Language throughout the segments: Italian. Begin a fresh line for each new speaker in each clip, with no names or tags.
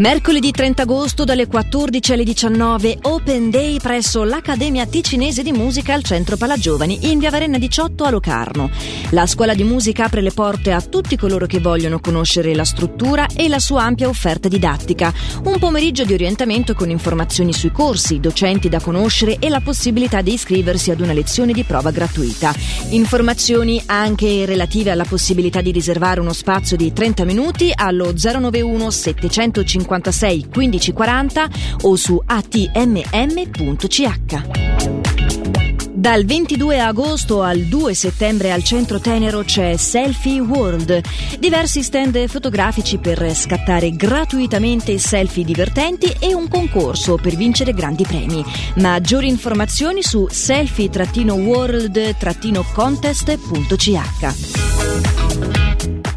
Mercoledì 30 agosto dalle 14 alle 19 Open Day presso l'Accademia Ticinese di Musica al Centro Palagiovani in Via Varenna 18 a Locarno. La scuola di musica apre le porte a tutti coloro che vogliono conoscere la struttura e la sua ampia offerta didattica. Un pomeriggio di orientamento con informazioni sui corsi, docenti da conoscere e la possibilità di iscriversi ad una lezione di prova gratuita. Informazioni anche relative alla possibilità di riservare uno spazio di 30 minuti allo 091 750 56 1540 o su atmm.ch. Dal 22 agosto al 2 settembre al centro Tenero c'è Selfie World, diversi stand fotografici per scattare gratuitamente selfie divertenti e un concorso per vincere grandi premi. Maggiori informazioni su selfie-world-contest.ch.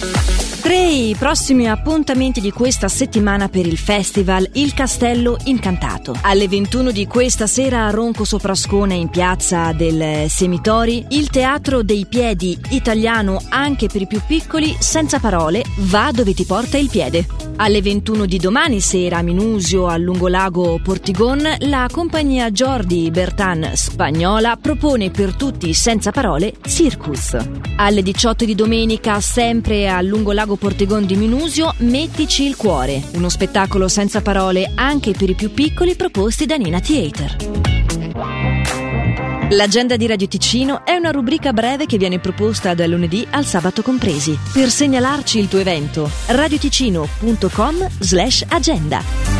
Thank you. Tre i prossimi appuntamenti di questa settimana per il festival Il Castello Incantato. Alle 21 di questa sera a Ronco Soprascone in piazza del Semitori, il Teatro dei Piedi italiano anche per i più piccoli, senza parole, va dove ti porta il piede. Alle 21 di domani sera a Minusio, al lungolago Portigon, la compagnia Jordi Bertan spagnola propone per tutti senza parole Circus. Alle 18 di domenica, sempre al lungolago Portigon di Minusio, Mettici il cuore, uno spettacolo senza parole anche per i più piccoli proposti da Nina Theater. L'agenda di Radio Ticino è una rubrica breve che viene proposta dal lunedì al sabato compresi. Per segnalarci il tuo evento, radioticino.com slash agenda.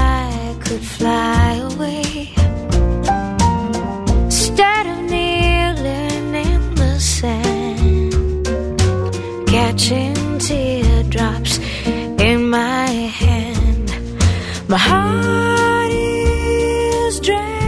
could fly away. Instead of kneeling in the sand, catching teardrops in my hand. My heart is drenched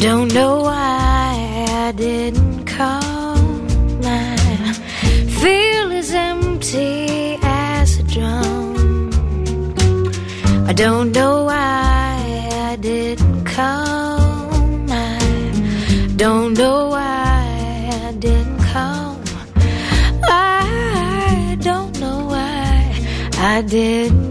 don't know why I didn't call. My feel as empty as a drum. I don't know why I didn't call. I don't know why I didn't call. I don't know why I didn't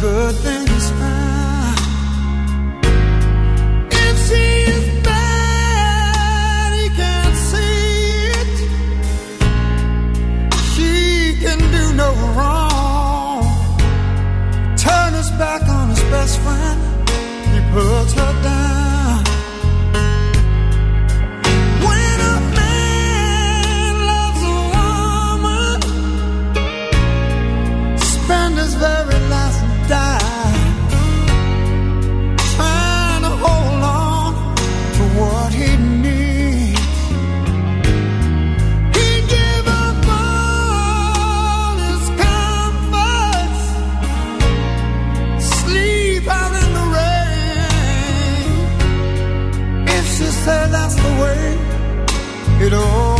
good things say that's the way it all